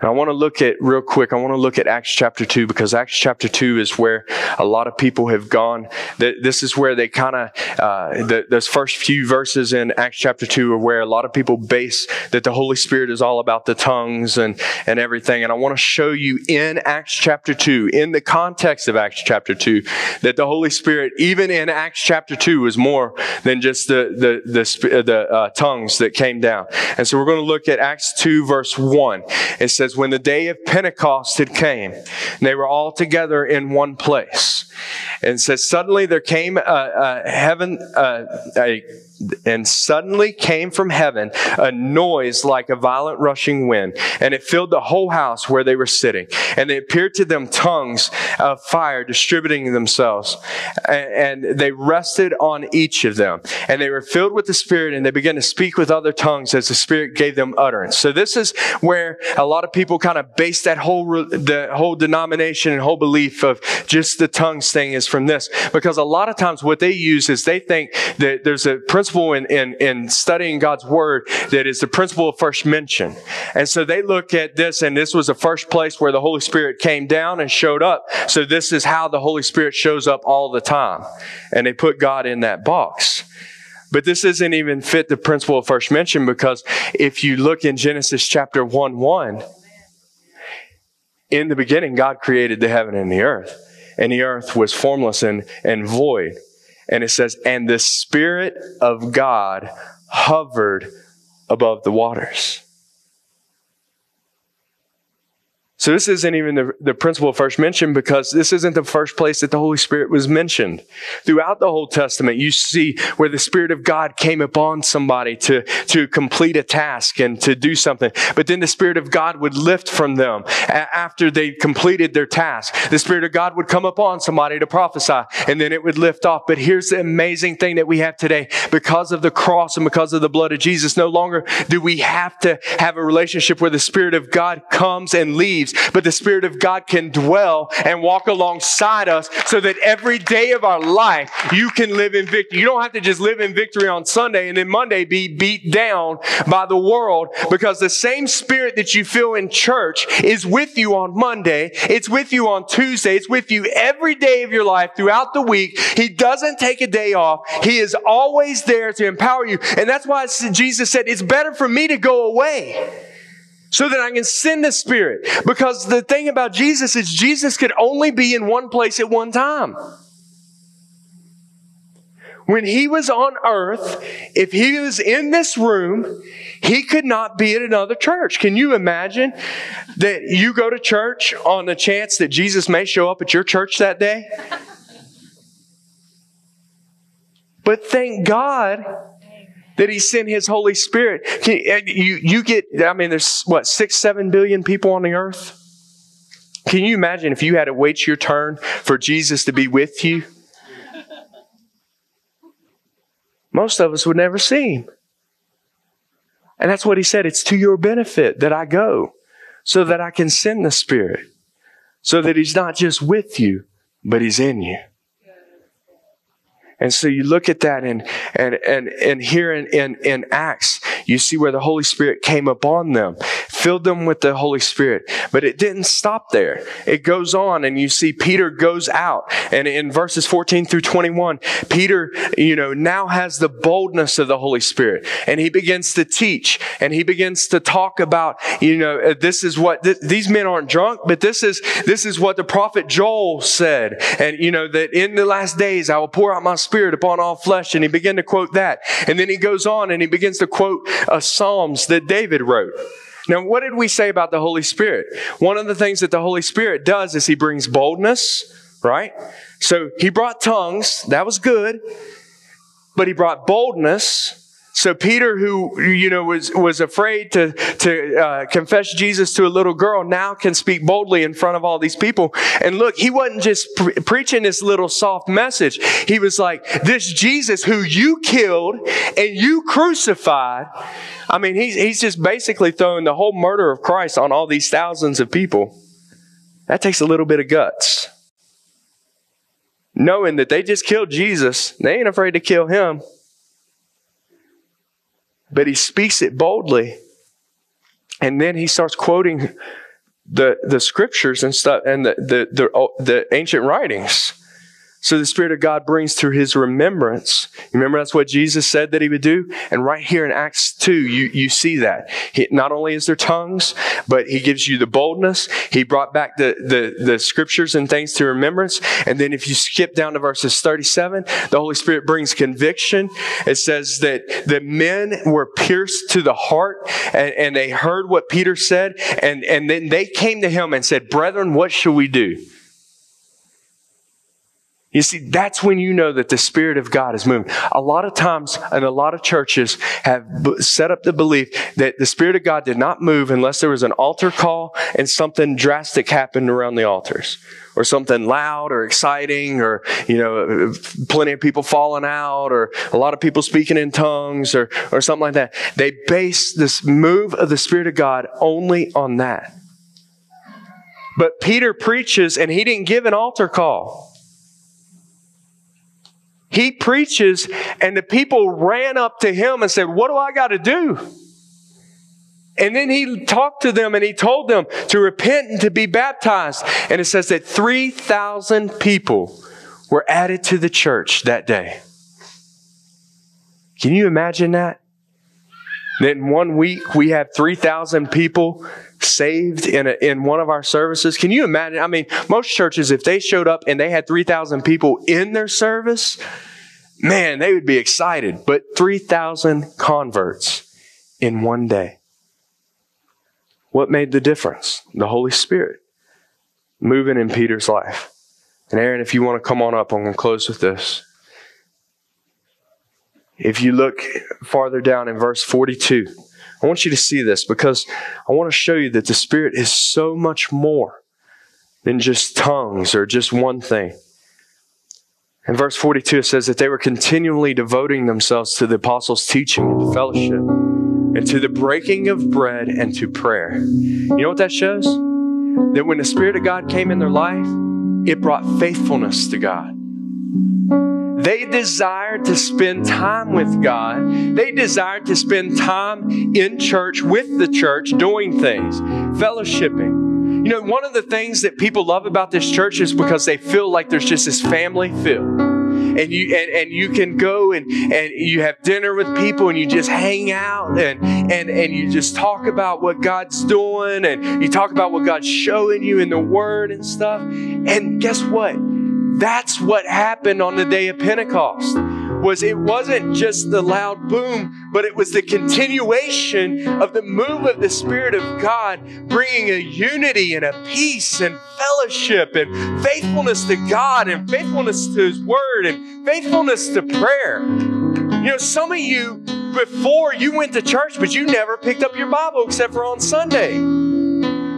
And I want to look at real quick. I want to look at Acts chapter two because Acts chapter two is where a lot of people have gone. This is where they kind of uh, those first few verses in Acts chapter two are where a lot of people base that the Holy Spirit is all about the tongues and and everything. And I want to show you in Acts chapter two, in the context of Acts chapter two, that the Holy Spirit, even in Acts chapter two, is more than just the the the, the uh, tongues that came down. And so we're going to look at Acts two verse one. It says says, when the day of Pentecost had came, they were all together in one place. And says, suddenly there came uh, uh, uh, a, a heaven, a, a and suddenly came from heaven a noise like a violent rushing wind, and it filled the whole house where they were sitting. And it appeared to them tongues of fire distributing themselves, and they rested on each of them. And they were filled with the Spirit, and they began to speak with other tongues as the Spirit gave them utterance. So this is where a lot of people kind of base that whole the whole denomination and whole belief of just the tongues thing is from this, because a lot of times what they use is they think that there's a principle principle in, in, in studying God's word that is the principle of first mention. And so they look at this, and this was the first place where the Holy Spirit came down and showed up. So this is how the Holy Spirit shows up all the time. And they put God in that box. But this isn't even fit the principle of first mention because if you look in Genesis chapter 1 1, in the beginning, God created the heaven and the earth, and the earth was formless and, and void. And it says, and the Spirit of God hovered above the waters. So this isn't even the, the principle first mentioned because this isn't the first place that the Holy Spirit was mentioned. Throughout the Old Testament, you see where the Spirit of God came upon somebody to, to complete a task and to do something. But then the Spirit of God would lift from them after they completed their task. The Spirit of God would come upon somebody to prophesy and then it would lift off. But here's the amazing thing that we have today. Because of the cross and because of the blood of Jesus, no longer do we have to have a relationship where the Spirit of God comes and leaves but the Spirit of God can dwell and walk alongside us so that every day of our life you can live in victory. You don't have to just live in victory on Sunday and then Monday be beat down by the world because the same Spirit that you feel in church is with you on Monday. It's with you on Tuesday. It's with you every day of your life throughout the week. He doesn't take a day off. He is always there to empower you. And that's why Jesus said, it's better for me to go away so that I can send the Spirit. Because the thing about Jesus is Jesus could only be in one place at one time. When he was on earth, if he was in this room, he could not be at another church. Can you imagine that you go to church on the chance that Jesus may show up at your church that day? But thank God that he sent his Holy Spirit. You, you, you get, I mean, there's what, six, seven billion people on the earth? Can you imagine if you had to wait your turn for Jesus to be with you? Most of us would never see him. And that's what he said. It's to your benefit that I go so that I can send the Spirit, so that he's not just with you, but he's in you. And so you look at that and and and and here in, in, in Acts, you see where the Holy Spirit came upon them, filled them with the Holy Spirit. But it didn't stop there. It goes on and you see Peter goes out. And in verses 14 through 21, Peter, you know, now has the boldness of the Holy Spirit. And he begins to teach and he begins to talk about, you know, uh, this is what th- these men aren't drunk, but this is this is what the prophet Joel said. And you know, that in the last days I will pour out my spirit upon all flesh. And he began to quote that. And then he goes on and he begins to quote uh, Psalms that David wrote. Now, what did we say about the Holy Spirit? One of the things that the Holy Spirit does is he brings boldness, right? So he brought tongues, that was good, but he brought boldness. So Peter, who you know was was afraid to to uh, confess Jesus to a little girl, now can speak boldly in front of all these people. And look, he wasn't just pre- preaching this little soft message. He was like, "This Jesus who you killed and you crucified." I mean, he's he's just basically throwing the whole murder of Christ on all these thousands of people. That takes a little bit of guts. Knowing that they just killed Jesus, they ain't afraid to kill him but he speaks it boldly. And then he starts quoting the, the scriptures and stuff and the, the, the, the ancient writings. So the Spirit of God brings to his remembrance. Remember, that's what Jesus said that he would do. And right here in Acts 2, you, you see that. He, not only is there tongues, but he gives you the boldness. He brought back the, the, the scriptures and things to remembrance. And then if you skip down to verses 37, the Holy Spirit brings conviction. It says that the men were pierced to the heart and, and they heard what Peter said. And, and then they came to him and said, Brethren, what shall we do? You see, that's when you know that the Spirit of God is moving. A lot of times, and a lot of churches have set up the belief that the Spirit of God did not move unless there was an altar call and something drastic happened around the altars. Or something loud or exciting, or, you know, plenty of people falling out, or a lot of people speaking in tongues, or, or something like that. They base this move of the Spirit of God only on that. But Peter preaches, and he didn't give an altar call. He preaches, and the people ran up to him and said, What do I got to do? And then he talked to them and he told them to repent and to be baptized. And it says that 3,000 people were added to the church that day. Can you imagine that? That in one week we have 3,000 people saved in, a, in one of our services. Can you imagine? I mean, most churches, if they showed up and they had 3,000 people in their service, man, they would be excited. But 3,000 converts in one day. What made the difference? The Holy Spirit moving in Peter's life. And Aaron, if you want to come on up, I'm going to close with this. If you look farther down in verse 42, I want you to see this because I want to show you that the Spirit is so much more than just tongues or just one thing. In verse 42, it says that they were continually devoting themselves to the apostles' teaching and fellowship, and to the breaking of bread and to prayer. You know what that shows? That when the Spirit of God came in their life, it brought faithfulness to God. They desired to spend time with God. They desired to spend time in church with the church, doing things, fellowshipping. You know, one of the things that people love about this church is because they feel like there's just this family feel. And and you and, and you can go and, and you have dinner with people and you just hang out and, and and you just talk about what God's doing and you talk about what God's showing you in the Word and stuff. And guess what? That's what happened on the day of Pentecost was it wasn't just the loud boom, but it was the continuation of the move of the Spirit of God, bringing a unity and a peace and fellowship and faithfulness to God and faithfulness to His Word and faithfulness to prayer. You know, some of you, before you went to church, but you never picked up your Bible except for on Sunday.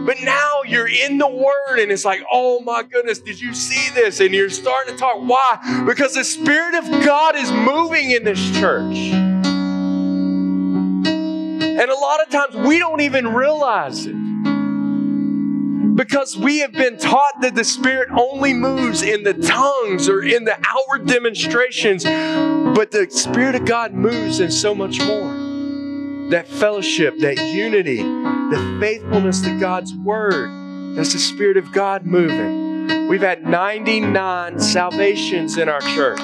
But now you're in the Word and it's like, oh my goodness, did you see this? And you're starting to talk. Why? Because the Spirit of God is moving in this church. And a lot of times we don't even realize it. Because we have been taught that the Spirit only moves in the tongues or in the outward demonstrations, but the Spirit of God moves in so much more that fellowship, that unity, the faithfulness to God's Word. That's the Spirit of God moving. We've had 99 salvations in our church.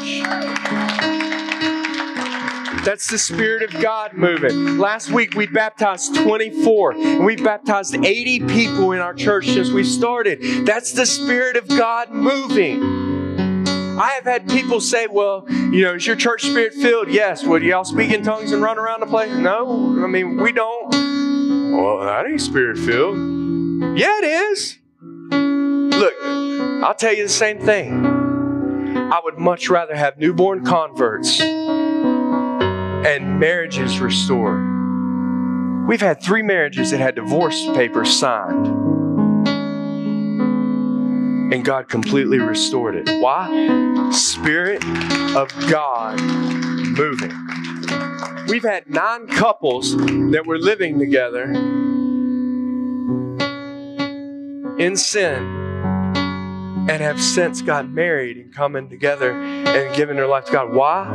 That's the Spirit of God moving. Last week we baptized 24, and we baptized 80 people in our church since we started. That's the Spirit of God moving. I have had people say, well, you know, is your church spirit filled? Yes. Would y'all speak in tongues and run around the place? No. I mean, we don't. Well, that ain't spirit filled. Yeah, it is. Look, I'll tell you the same thing. I would much rather have newborn converts and marriages restored. We've had three marriages that had divorce papers signed and God completely restored it. Why? Spirit of God moving. We've had nine couples that were living together in sin and have since got married and coming together and given their life to God. Why?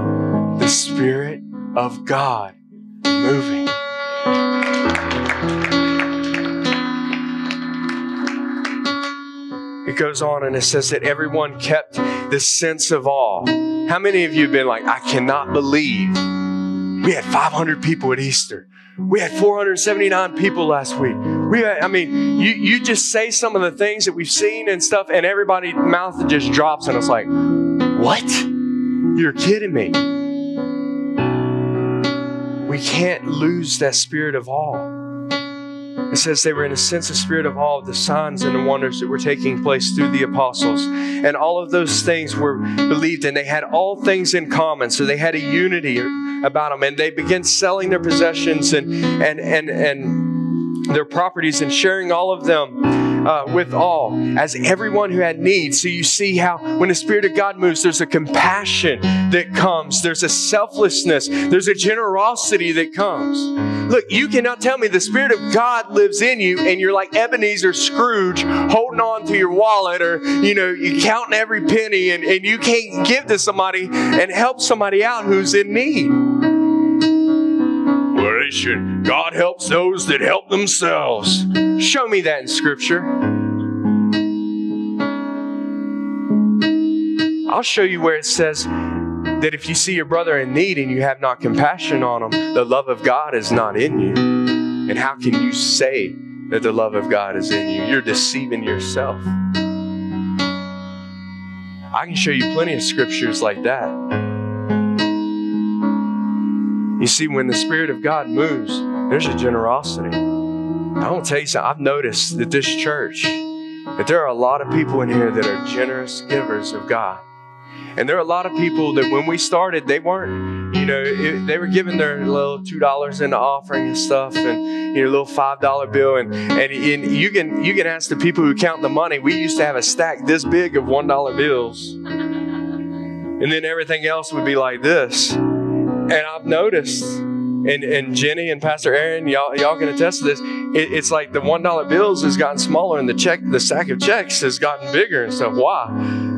The Spirit of God moving. it goes on and it says that everyone kept this sense of awe. How many of you have been like, I cannot believe we had 500 people at Easter? We had 479 people last week. We I mean, you, you just say some of the things that we've seen and stuff, and everybody's mouth just drops, and it's like, what? You're kidding me. We can't lose that spirit of awe. It says they were in a sense of spirit of all of the signs and the wonders that were taking place through the apostles. And all of those things were believed and they had all things in common. So they had a unity about them. And they began selling their possessions and and and and their properties and sharing all of them uh, with all, as everyone who had need. So you see how when the Spirit of God moves, there's a compassion that comes, there's a selflessness, there's a generosity that comes. Look, you cannot tell me the Spirit of God lives in you and you're like Ebenezer Scrooge holding on to your wallet or, you know, you counting every penny and, and you can't give to somebody and help somebody out who's in need. God helps those that help themselves. Show me that in Scripture. I'll show you where it says that if you see your brother in need and you have not compassion on him, the love of God is not in you. And how can you say that the love of God is in you? You're deceiving yourself. I can show you plenty of scriptures like that. You see, when the Spirit of God moves, there's a generosity. I want to tell you something. I've noticed that this church, that there are a lot of people in here that are generous givers of God. And there are a lot of people that when we started, they weren't, you know, it, they were giving their little two dollars in the offering and stuff, and you know, little five dollar bill, and, and and you can you can ask the people who count the money. We used to have a stack this big of one dollar bills, and then everything else would be like this. And I've noticed, and, and Jenny and Pastor Aaron, y'all, y'all can attest to this. It, it's like the one dollar bills has gotten smaller, and the check, the sack of checks has gotten bigger and stuff. Why?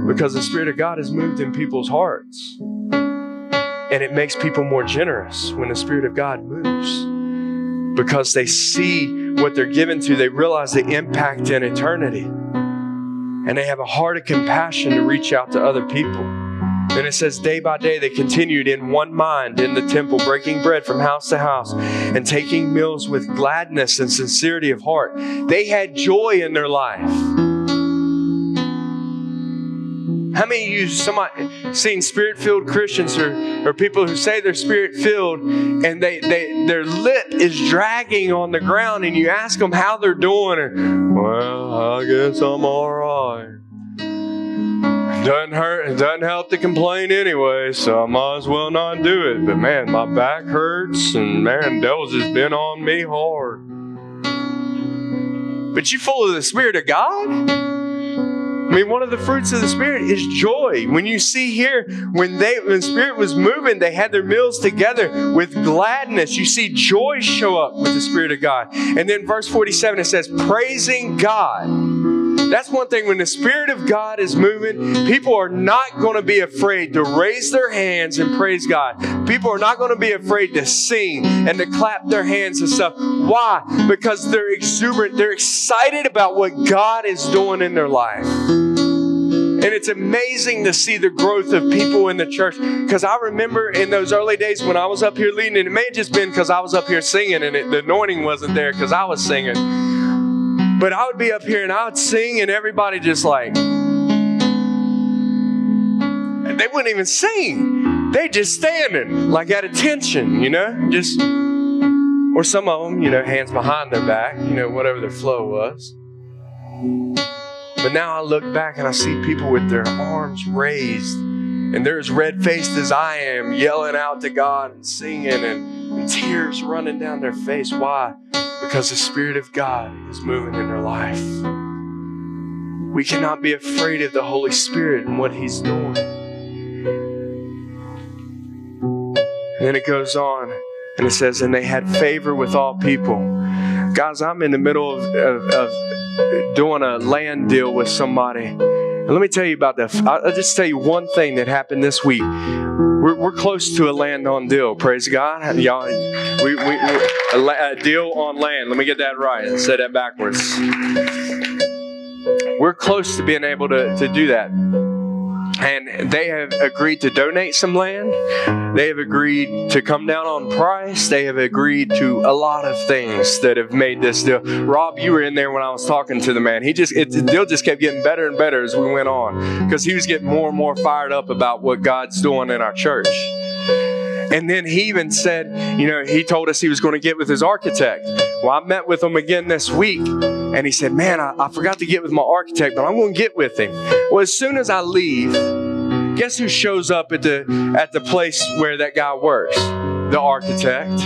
Because the Spirit of God has moved in people's hearts, and it makes people more generous when the Spirit of God moves, because they see what they're given to. They realize the impact in eternity, and they have a heart of compassion to reach out to other people. And it says, day by day, they continued in one mind in the temple, breaking bread from house to house and taking meals with gladness and sincerity of heart. They had joy in their life. How many of you somebody seen spirit-filled Christians or, or people who say they're spirit-filled and they, they their lip is dragging on the ground and you ask them how they're doing and well, I guess I'm all right. Doesn't hurt. It doesn't help to complain anyway, so I might as well not do it. But man, my back hurts, and man, devil's just been on me hard. But you full of the Spirit of God? I mean, one of the fruits of the Spirit is joy. When you see here, when they when the Spirit was moving, they had their meals together with gladness. You see joy show up with the Spirit of God. And then verse 47 it says, praising God. That's one thing. When the Spirit of God is moving, people are not going to be afraid to raise their hands and praise God. People are not going to be afraid to sing and to clap their hands and stuff. Why? Because they're exuberant. They're excited about what God is doing in their life. And it's amazing to see the growth of people in the church. Because I remember in those early days when I was up here leading, and it may have just been because I was up here singing and it, the anointing wasn't there because I was singing. But I would be up here and I would sing, and everybody just like, they wouldn't even sing. They just standing, like at attention, you know? Just, or some of them, you know, hands behind their back, you know, whatever their flow was. But now I look back and I see people with their arms raised, and they're as red faced as I am, yelling out to God and singing, and, and tears running down their face. Why? Because the Spirit of God is moving in their life. We cannot be afraid of the Holy Spirit and what He's doing. And then it goes on and it says, and they had favor with all people. Guys, I'm in the middle of, of, of doing a land deal with somebody. And let me tell you about that. I'll just tell you one thing that happened this week. We're, we're close to a land on deal. Praise God. Y'all, we, we, a, a deal on land. Let me get that right. I said that backwards. We're close to being able to, to do that. And they have agreed to donate some land. They have agreed to come down on price. They have agreed to a lot of things that have made this deal. Rob, you were in there when I was talking to the man. He just it, the deal just kept getting better and better as we went on because he was getting more and more fired up about what God's doing in our church. And then he even said, you know, he told us he was going to get with his architect. Well, I met with him again this week, and he said, Man, I, I forgot to get with my architect, but I'm going to get with him. Well, as soon as I leave, guess who shows up at the at the place where that guy works? The architect.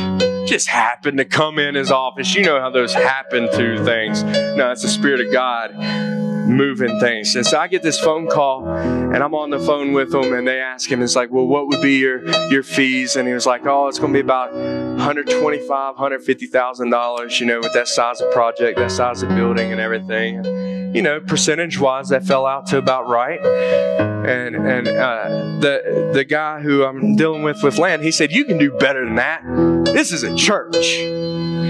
Just happened to come in his office. You know how those happen through things. No, it's the Spirit of God moving things. And so I get this phone call and I'm on the phone with them and they ask him, it's like, well, what would be your, your fees? And he was like, oh, it's going to be about 125, 150,000 dollars, you know, with that size of project, that size of building and everything. And, you know, percentage wise, that fell out to about right. And, and, uh, the, the guy who I'm dealing with with land, he said, you can do better than that. This is a church.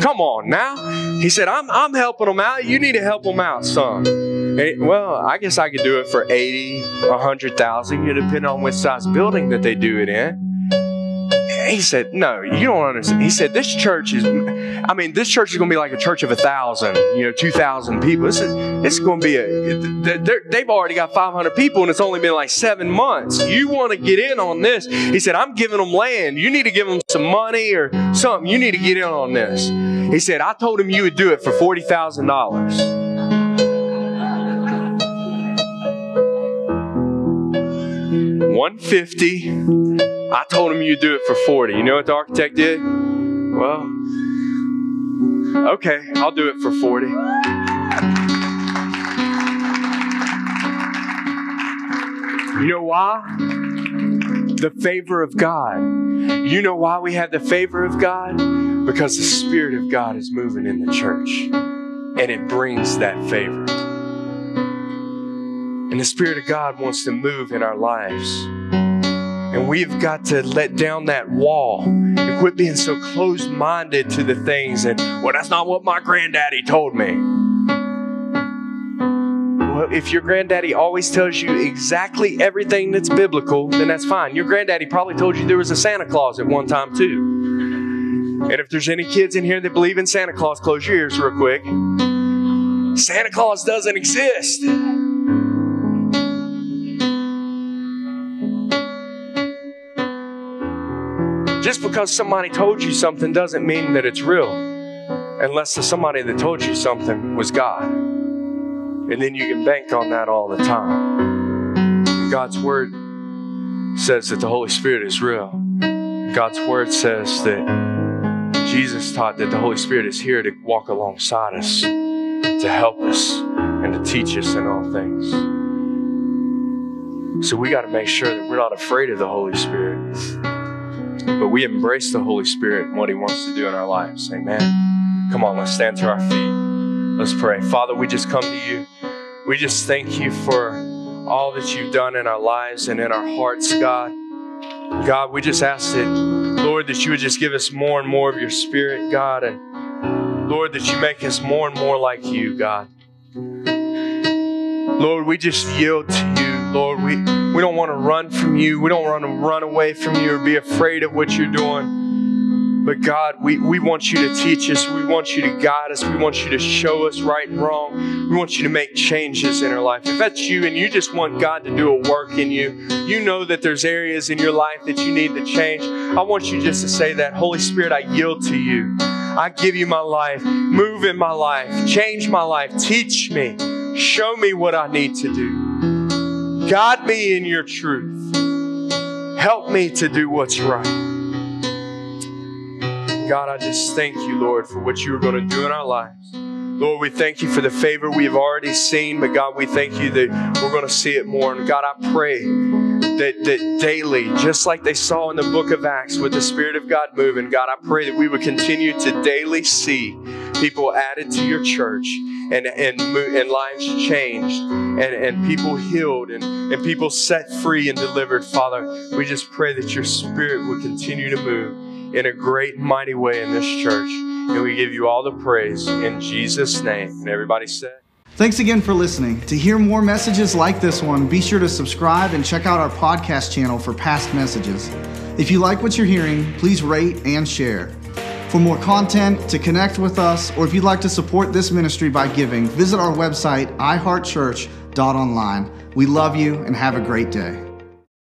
Come on now. He said, I'm, I'm helping them out. You need to help them out some. Well, I guess I could do it for 80, 100,000, you depend on which size building that they do it in. He said, No, you don't understand. He said, This church is, I mean, this church is going to be like a church of a thousand, you know, 2,000 people. This is, this is going to be a, they've already got 500 people and it's only been like seven months. You want to get in on this. He said, I'm giving them land. You need to give them some money or something. You need to get in on this. He said, I told him you would do it for $40,000. 150. I told him you'd do it for 40. You know what the architect did? Well, okay, I'll do it for 40. You know why? The favor of God. You know why we have the favor of God? Because the Spirit of God is moving in the church and it brings that favor. And the Spirit of God wants to move in our lives. And we've got to let down that wall and quit being so closed minded to the things. And, well, that's not what my granddaddy told me. Well, if your granddaddy always tells you exactly everything that's biblical, then that's fine. Your granddaddy probably told you there was a Santa Claus at one time, too. And if there's any kids in here that believe in Santa Claus, close your ears real quick. Santa Claus doesn't exist. Just because somebody told you something doesn't mean that it's real, unless the somebody that told you something was God. And then you can bank on that all the time. God's Word says that the Holy Spirit is real. God's Word says that Jesus taught that the Holy Spirit is here to walk alongside us, to help us, and to teach us in all things. So we got to make sure that we're not afraid of the Holy Spirit but we embrace the Holy Spirit and what He wants to do in our lives. Amen. Come on, let's stand to our feet. Let's pray. Father, we just come to you. We just thank you for all that you've done in our lives and in our hearts, God. God, we just ask that, Lord, that you would just give us more and more of your Spirit, God, and Lord, that you make us more and more like you, God. Lord, we just yield to you. Lord, we, we don't want to run from you. We don't want to run away from you or be afraid of what you're doing. But God, we, we want you to teach us. We want you to guide us. We want you to show us right and wrong. We want you to make changes in our life. If that's you and you just want God to do a work in you, you know that there's areas in your life that you need to change. I want you just to say that Holy Spirit, I yield to you. I give you my life. Move in my life. Change my life. Teach me. Show me what I need to do. Guide me in your truth. Help me to do what's right. God, I just thank you, Lord, for what you are going to do in our lives. Lord, we thank you for the favor we have already seen, but God, we thank you that we're going to see it more. And God, I pray that, that daily, just like they saw in the book of Acts with the Spirit of God moving, God, I pray that we would continue to daily see people added to your church and, and, and lives changed and, and people healed and, and people set free and delivered. Father, we just pray that your spirit would continue to move in a great mighty way in this church. And we give you all the praise in Jesus' name. And everybody said, Thanks again for listening. To hear more messages like this one, be sure to subscribe and check out our podcast channel for past messages. If you like what you're hearing, please rate and share. For more content, to connect with us, or if you'd like to support this ministry by giving, visit our website, iheartchurch.online. We love you and have a great day.